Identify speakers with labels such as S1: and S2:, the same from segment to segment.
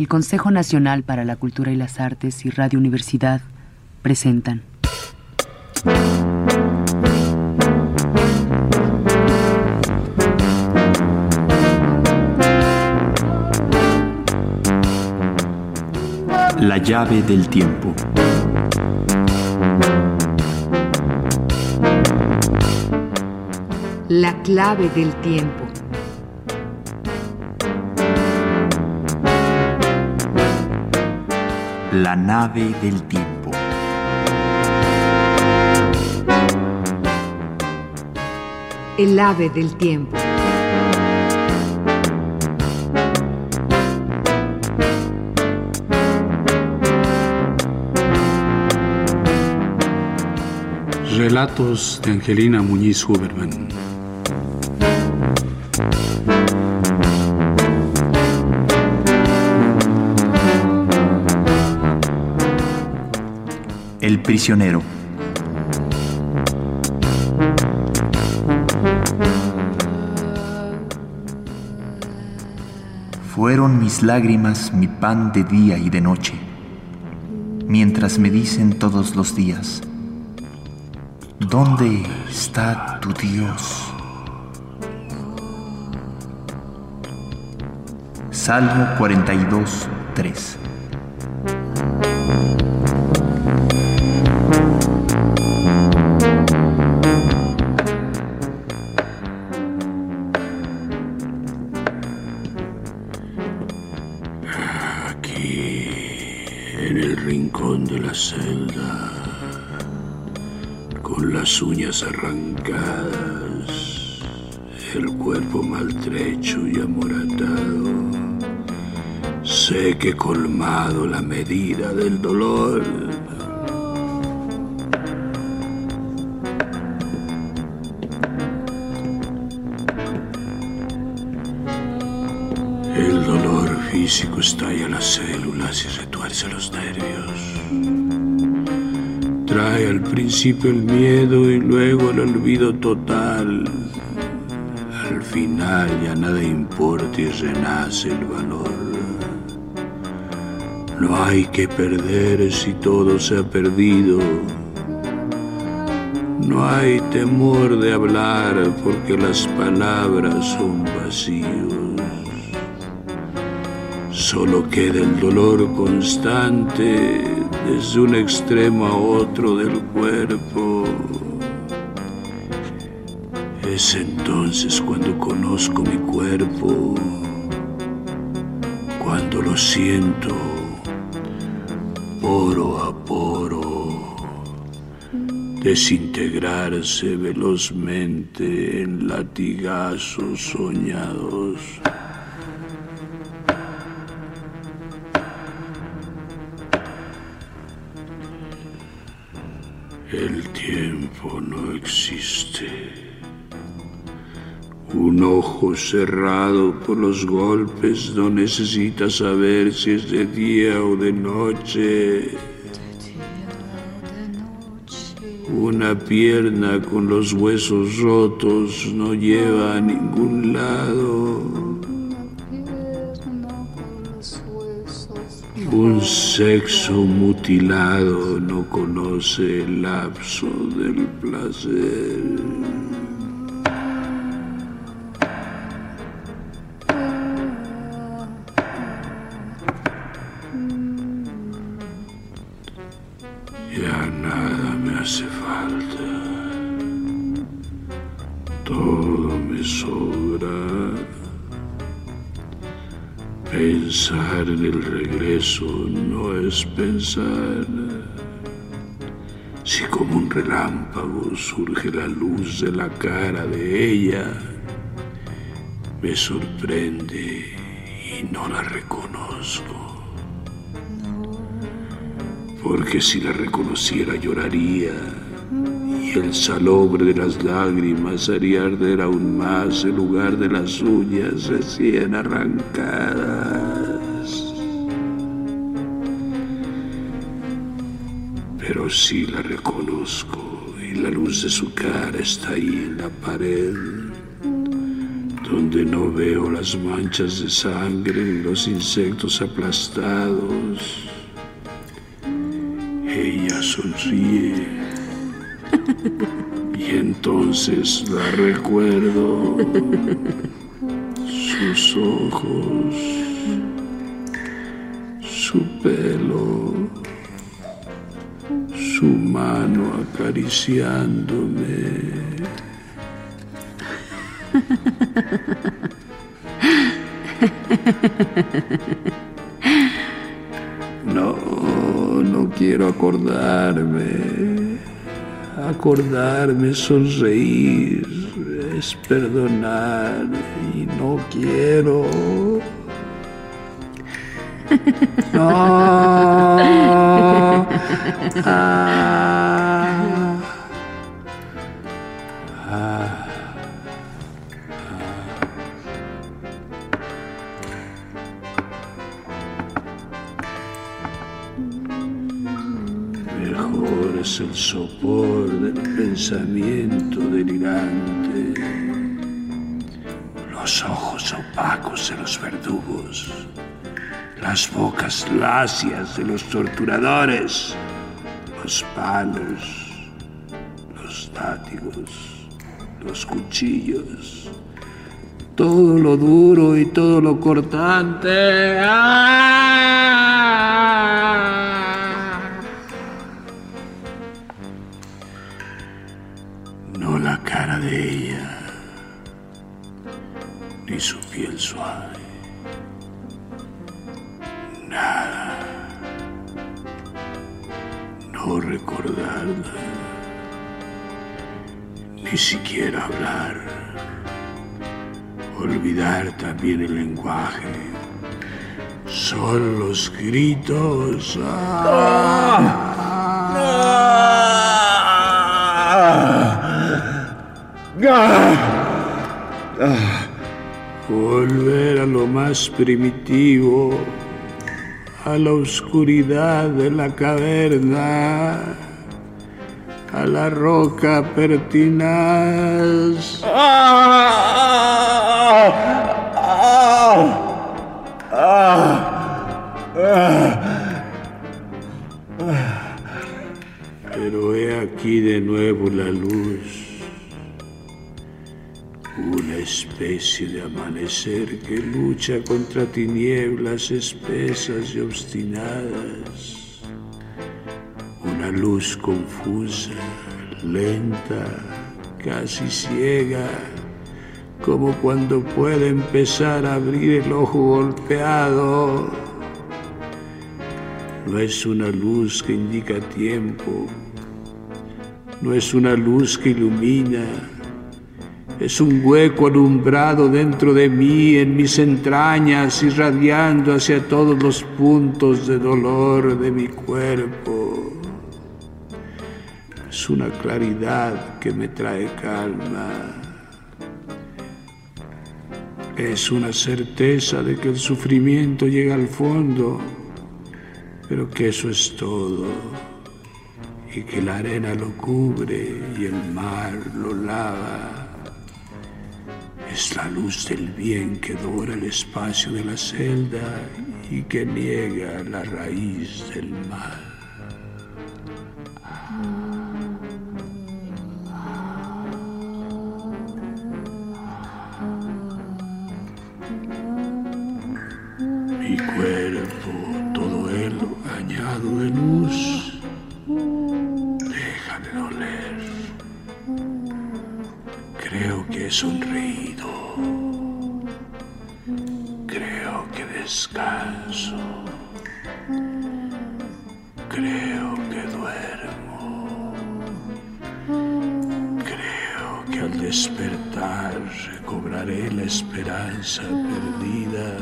S1: el Consejo Nacional para la Cultura y las Artes y Radio Universidad presentan.
S2: La llave del tiempo.
S3: La clave del tiempo.
S2: La nave del tiempo.
S3: El ave del tiempo.
S4: Relatos de Angelina Muñiz Huberman.
S2: El prisionero. Fueron mis lágrimas mi pan de día y de noche, mientras me dicen todos los días, ¿dónde está tu Dios? Salmo 42, 3.
S5: En el rincón de la celda, con las uñas arrancadas, el cuerpo maltrecho y amoratado, sé que colmado la medida del dolor. Físico estalla las células y retuerce los nervios. Trae al principio el miedo y luego el olvido total. Al final ya nada importa y renace el valor. No hay que perder si todo se ha perdido. No hay temor de hablar porque las palabras son vacíos. Solo queda el dolor constante desde un extremo a otro del cuerpo. Es entonces cuando conozco mi cuerpo, cuando lo siento poro a poro, desintegrarse velozmente en latigazos soñados. No existe. Un ojo cerrado por los golpes no necesita saber si es de día o de noche. Una pierna con los huesos rotos no lleva a ningún lado. Un sexo mutilado no conoce el lapso del placer. Si como un relámpago surge la luz de la cara de ella, me sorprende y no la reconozco. Porque si la reconociera lloraría y el salobre de las lágrimas haría arder aún más el lugar de las uñas recién arrancadas. Pero sí la reconozco y la luz de su cara está ahí en la pared, donde no veo las manchas de sangre ni los insectos aplastados. Ella sonríe. Y entonces la recuerdo, sus ojos, su pelo, mano acariciándome. No, no quiero acordarme. Acordarme, sonreír, es perdonar y no quiero. No. Mejor es el sopor del pensamiento delirante, los ojos opacos de los verdugos, las bocas lacias de los torturadores, los palos, los látigos, los cuchillos, todo lo duro y todo lo cortante. ¡Ah! Ni siquiera hablar. Olvidar también el lenguaje. Son los gritos. Volver a lo más primitivo, a la oscuridad de la caverna, a la roca pertinaz. Pero he aquí de nuevo la luz una especie de amanecer que lucha contra tinieblas espesas y obstinadas. Luz confusa, lenta, casi ciega, como cuando puede empezar a abrir el ojo golpeado. No es una luz que indica tiempo, no es una luz que ilumina, es un hueco alumbrado dentro de mí, en mis entrañas, irradiando hacia todos los puntos de dolor de mi cuerpo. Es una claridad que me trae calma. Es una certeza de que el sufrimiento llega al fondo, pero que eso es todo y que la arena lo cubre y el mar lo lava. Es la luz del bien que dora el espacio de la celda y que niega la raíz del mal. Sonreído. Creo que descanso. Creo que duermo. Creo que al despertar recobraré la esperanza perdida.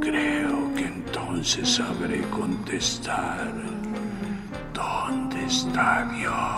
S5: Creo que entonces sabré contestar. ¿Dónde está Dios?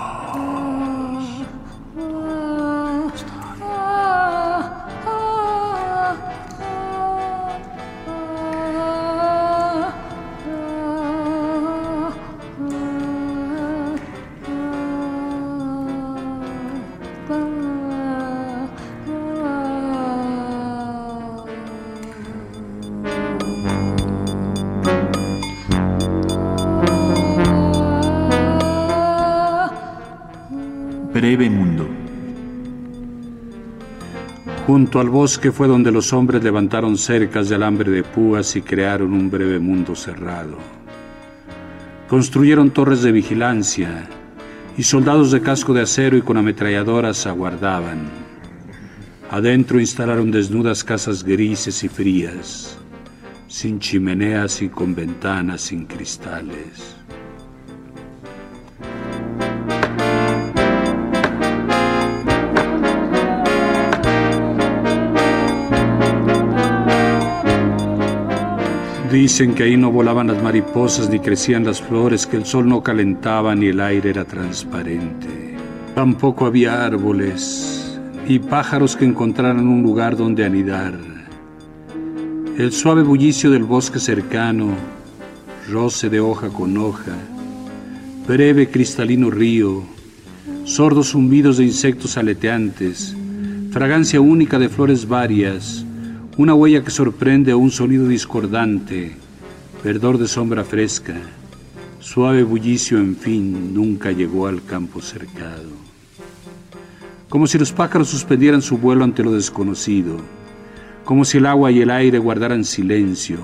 S5: Junto al bosque fue donde los hombres levantaron cercas de alambre de púas y crearon un breve mundo cerrado. Construyeron torres de vigilancia y soldados de casco de acero y con ametralladoras aguardaban. Adentro instalaron desnudas casas grises y frías, sin chimeneas y con ventanas sin cristales. Dicen que ahí no volaban las mariposas ni crecían las flores, que el sol no calentaba ni el aire era transparente. Tampoco había árboles y pájaros que encontraran un lugar donde anidar. El suave bullicio del bosque cercano, roce de hoja con hoja, breve cristalino río, sordos zumbidos de insectos aleteantes, fragancia única de flores varias, una huella que sorprende o un sonido discordante, verdor de sombra fresca, suave bullicio, en fin, nunca llegó al campo cercado. Como si los pájaros suspendieran su vuelo ante lo desconocido, como si el agua y el aire guardaran silencio,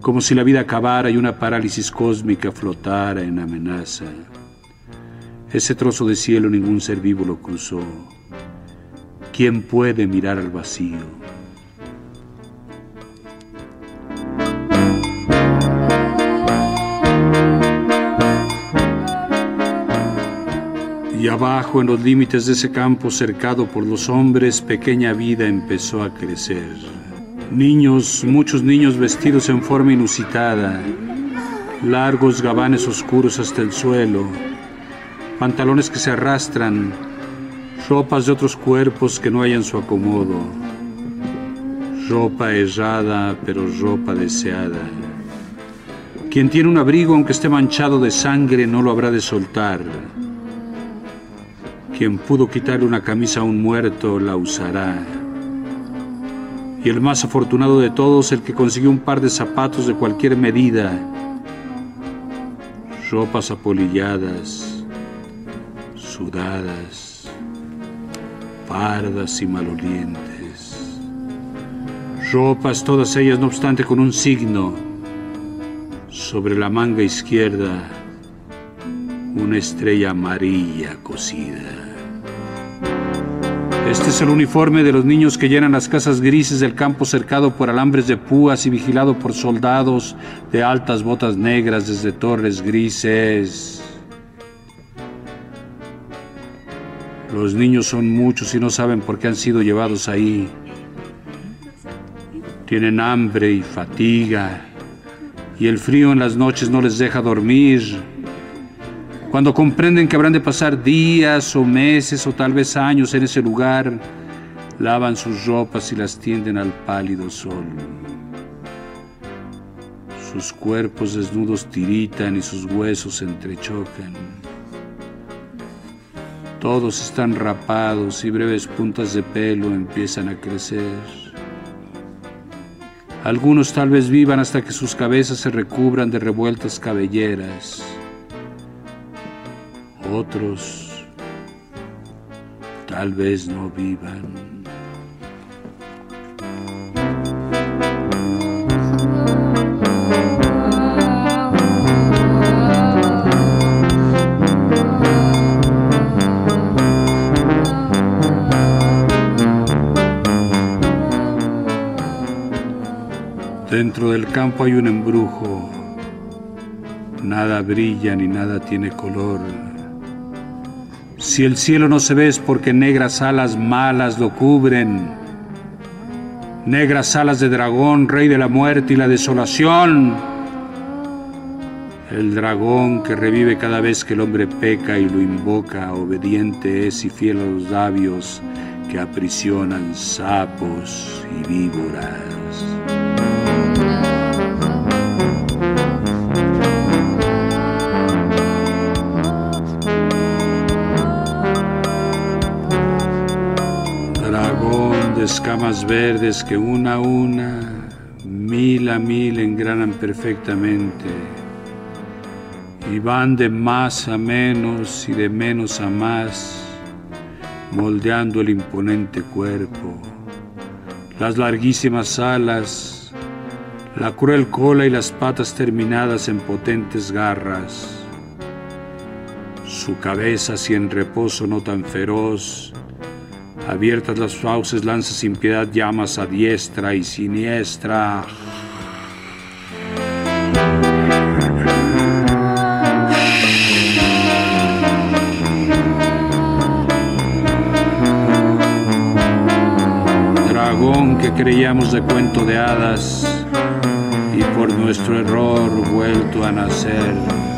S5: como si la vida acabara y una parálisis cósmica flotara en amenaza. Ese trozo de cielo ningún ser vivo lo cruzó. ¿Quién puede mirar al vacío? Abajo, en los límites de ese campo cercado por los hombres, pequeña vida empezó a crecer. Niños, muchos niños vestidos en forma inusitada, largos gabanes oscuros hasta el suelo, pantalones que se arrastran, ropas de otros cuerpos que no hayan su acomodo, ropa errada pero ropa deseada. Quien tiene un abrigo aunque esté manchado de sangre no lo habrá de soltar quien pudo quitarle una camisa a un muerto la usará. Y el más afortunado de todos, el que consiguió un par de zapatos de cualquier medida, ropas apolilladas, sudadas, pardas y malolientes. Ropas todas ellas, no obstante, con un signo sobre la manga izquierda, una estrella amarilla cosida. Este es el uniforme de los niños que llenan las casas grises del campo cercado por alambres de púas y vigilado por soldados de altas botas negras desde torres grises. Los niños son muchos y no saben por qué han sido llevados ahí. Tienen hambre y fatiga y el frío en las noches no les deja dormir cuando comprenden que habrán de pasar días o meses o tal vez años en ese lugar, lavan sus ropas y las tienden al pálido sol. Sus cuerpos desnudos tiritan y sus huesos se entrechocan. Todos están rapados y breves puntas de pelo empiezan a crecer. Algunos tal vez vivan hasta que sus cabezas se recubran de revueltas cabelleras otros tal vez no vivan. Dentro del campo hay un embrujo, nada brilla ni nada tiene color si el cielo no se ve es porque negras alas malas lo cubren. Negras alas de dragón, rey de la muerte y la desolación. El dragón que revive cada vez que el hombre peca y lo invoca, obediente es y fiel a los labios que aprisionan sapos y víboras. Escamas verdes que una a una, mil a mil engranan perfectamente y van de más a menos y de menos a más moldeando el imponente cuerpo, las larguísimas alas, la cruel cola y las patas terminadas en potentes garras. Su cabeza, si en reposo no tan feroz, abiertas las fauces lanza sin piedad llamas a diestra y siniestra. Dragón que creíamos de cuento de hadas y por nuestro error vuelto a nacer.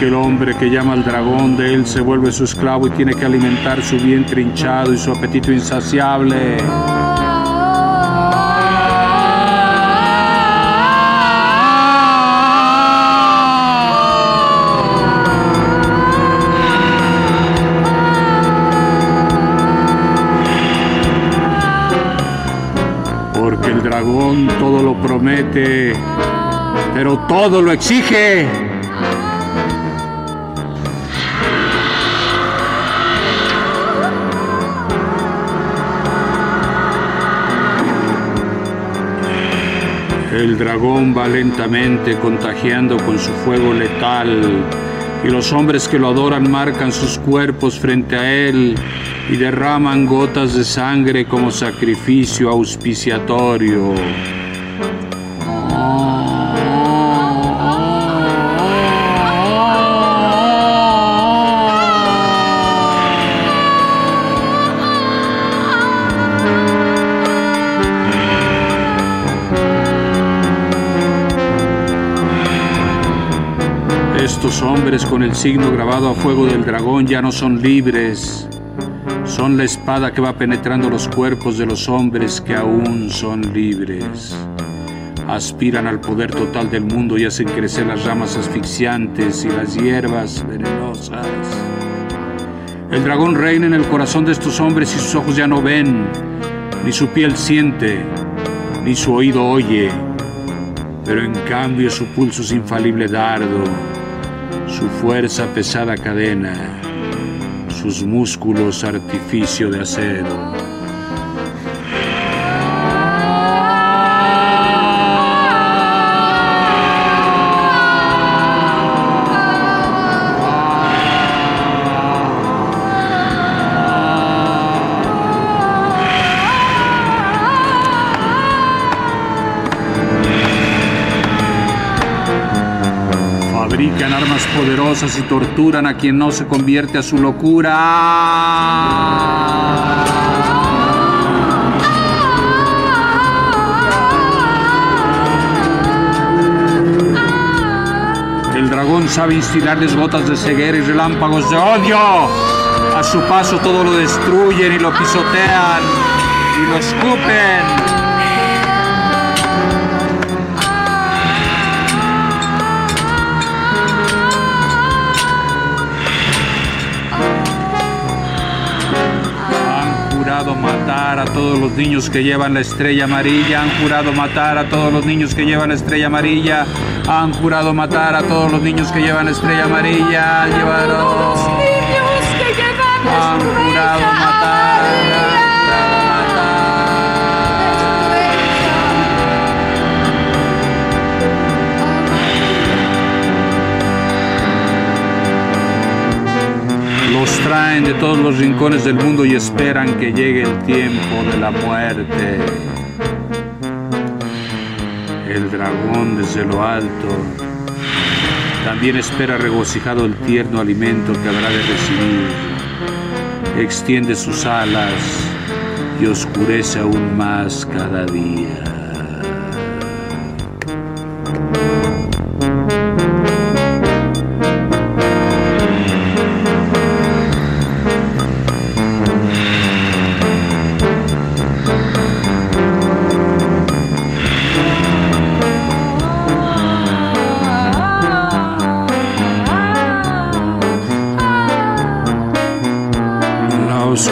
S5: Que el hombre que llama al dragón de él se vuelve su esclavo y tiene que alimentar su vientre hinchado y su apetito insaciable. Porque el dragón todo lo promete, pero todo lo exige. El dragón va lentamente contagiando con su fuego letal y los hombres que lo adoran marcan sus cuerpos frente a él y derraman gotas de sangre como sacrificio auspiciatorio. Estos hombres con el signo grabado a fuego del dragón ya no son libres. Son la espada que va penetrando los cuerpos de los hombres que aún son libres. Aspiran al poder total del mundo y hacen crecer las ramas asfixiantes y las hierbas venenosas. El dragón reina en el corazón de estos hombres y sus ojos ya no ven, ni su piel siente, ni su oído oye, pero en cambio su pulso es infalible dardo su fuerza pesada cadena, sus músculos artificio de acero. Fabrican armas poderosas y torturan a quien no se convierte a su locura. El dragón sabe instilarles gotas de ceguera y relámpagos de odio. A su paso todo lo destruyen y lo pisotean y lo escupen. Matar a todos los niños que llevan la estrella amarilla, han jurado matar a todos los niños que llevan la estrella amarilla, han jurado matar a todos los niños que llevan la estrella amarilla, llevaron... Han jurado matar. Los traen de todos los rincones del mundo y esperan que llegue el tiempo de la muerte. El dragón desde lo alto también espera regocijado el tierno alimento que habrá de recibir. Extiende sus alas y oscurece aún más cada día.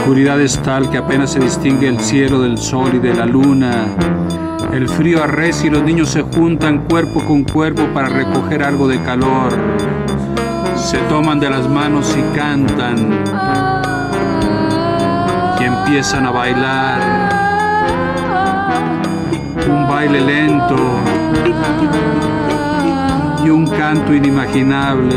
S5: Oscuridad es tal que apenas se distingue el cielo del sol y de la luna. El frío arrecia y los niños se juntan cuerpo con cuerpo para recoger algo de calor. Se toman de las manos y cantan. Y empiezan a bailar. Un baile lento y un canto inimaginable.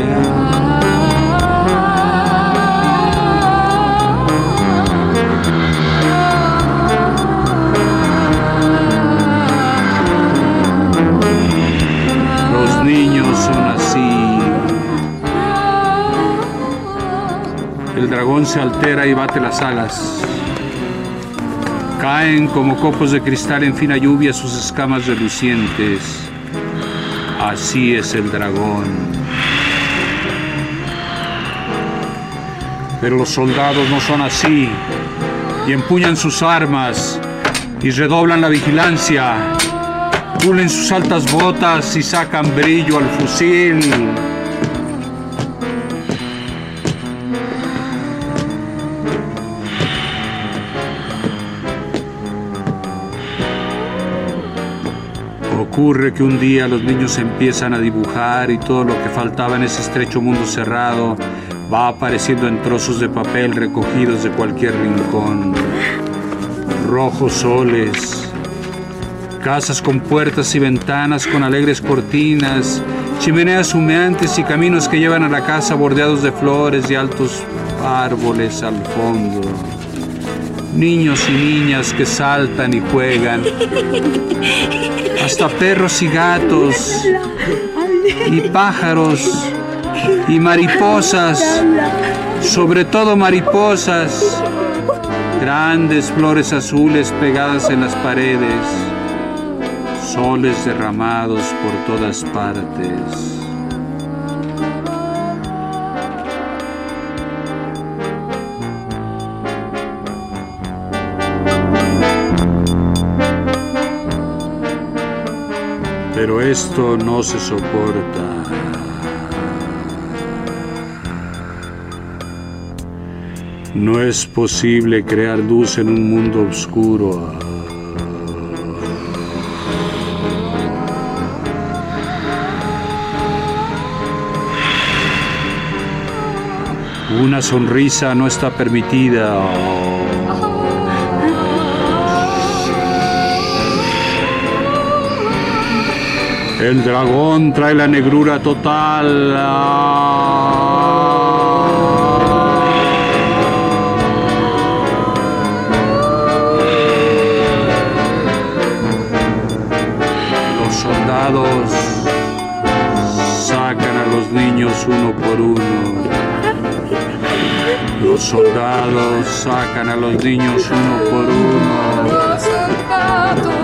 S5: Niños son así. El dragón se altera y bate las alas. Caen como copos de cristal en fina lluvia sus escamas relucientes. Así es el dragón. Pero los soldados no son así y empuñan sus armas y redoblan la vigilancia. Pulen sus altas botas y sacan brillo al fusil. Ocurre que un día los niños empiezan a dibujar y todo lo que faltaba en ese estrecho mundo cerrado va apareciendo en trozos de papel recogidos de cualquier rincón. Rojos soles, casas con puertas y ventanas con alegres cortinas, chimeneas humeantes y caminos que llevan a la casa bordeados de flores y altos árboles al fondo. Niños y niñas que saltan y juegan, hasta perros y gatos, y pájaros, y mariposas, sobre todo mariposas, grandes flores azules pegadas en las paredes, soles derramados por todas partes. Pero esto no se soporta. No es posible crear luz en un mundo oscuro. Una sonrisa no está permitida. El dragón trae la negrura total. Los soldados sacan a los niños uno por uno. Los soldados sacan a los niños uno por uno.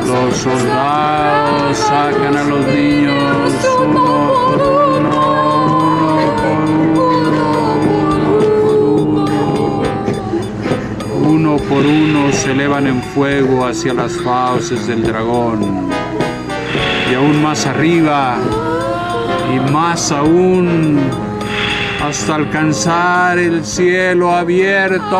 S5: Los soldados sacan a los niños uno por uno, uno por uno, se elevan en fuego hacia las fauces del dragón. Y aún más arriba, y más aún, hasta alcanzar el cielo abierto.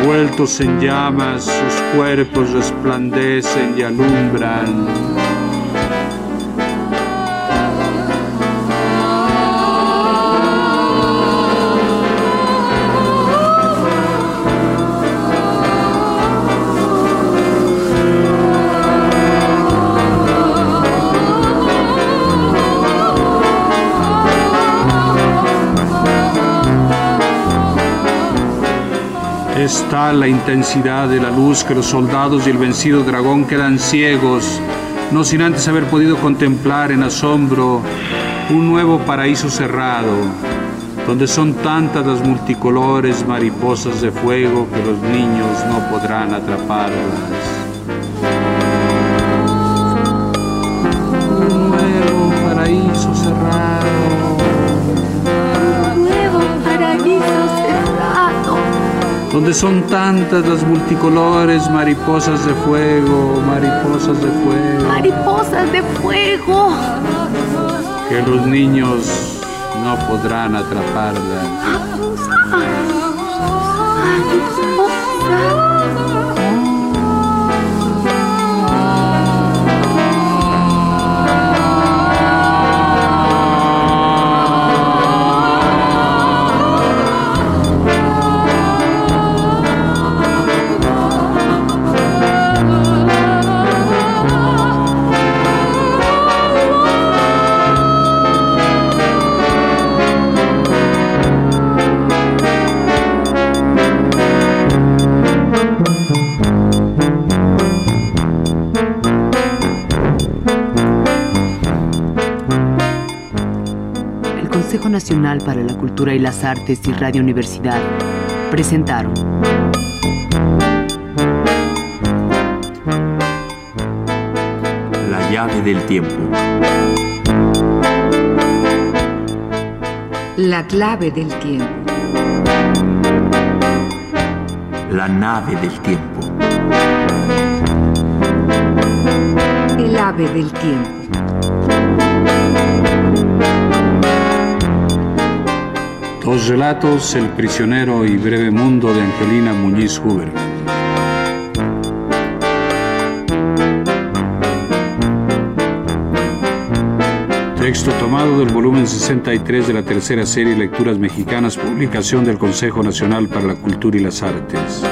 S5: Envueltos en llamas, sus cuerpos resplandecen y alumbran. Es tal la intensidad de la luz que los soldados y el vencido dragón quedan ciegos, no sin antes haber podido contemplar en asombro un nuevo paraíso cerrado, donde son tantas las multicolores mariposas de fuego que los niños no podrán atraparlas. Donde son tantas las multicolores mariposas de fuego, mariposas de fuego.
S1: Mariposas de fuego.
S5: Que los niños no podrán atraparla.
S1: Consejo Nacional para la Cultura y las Artes y Radio Universidad presentaron
S2: La llave del tiempo.
S3: La clave del tiempo.
S2: La nave del tiempo.
S3: El ave del tiempo.
S5: Dos relatos, El prisionero y Breve Mundo de Angelina Muñiz Huberman. Texto tomado del volumen 63 de la tercera serie Lecturas Mexicanas, publicación del Consejo Nacional para la Cultura y las Artes.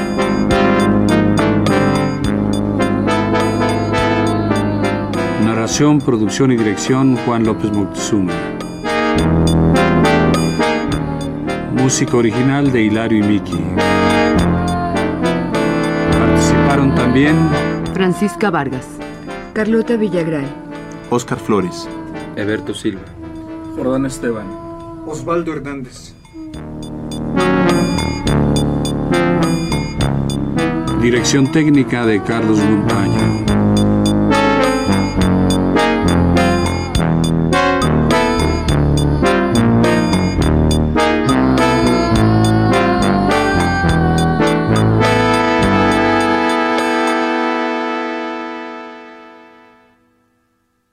S5: Narración, producción y dirección Juan López Moctezuma. Música original de Hilario y Miki. Participaron también
S1: Francisca Vargas,
S3: Carlota Villagrán.
S2: Oscar Flores.
S5: Eberto Silva.
S6: Jordán Esteban.
S7: Osvaldo Hernández.
S5: Dirección técnica de Carlos Montaño.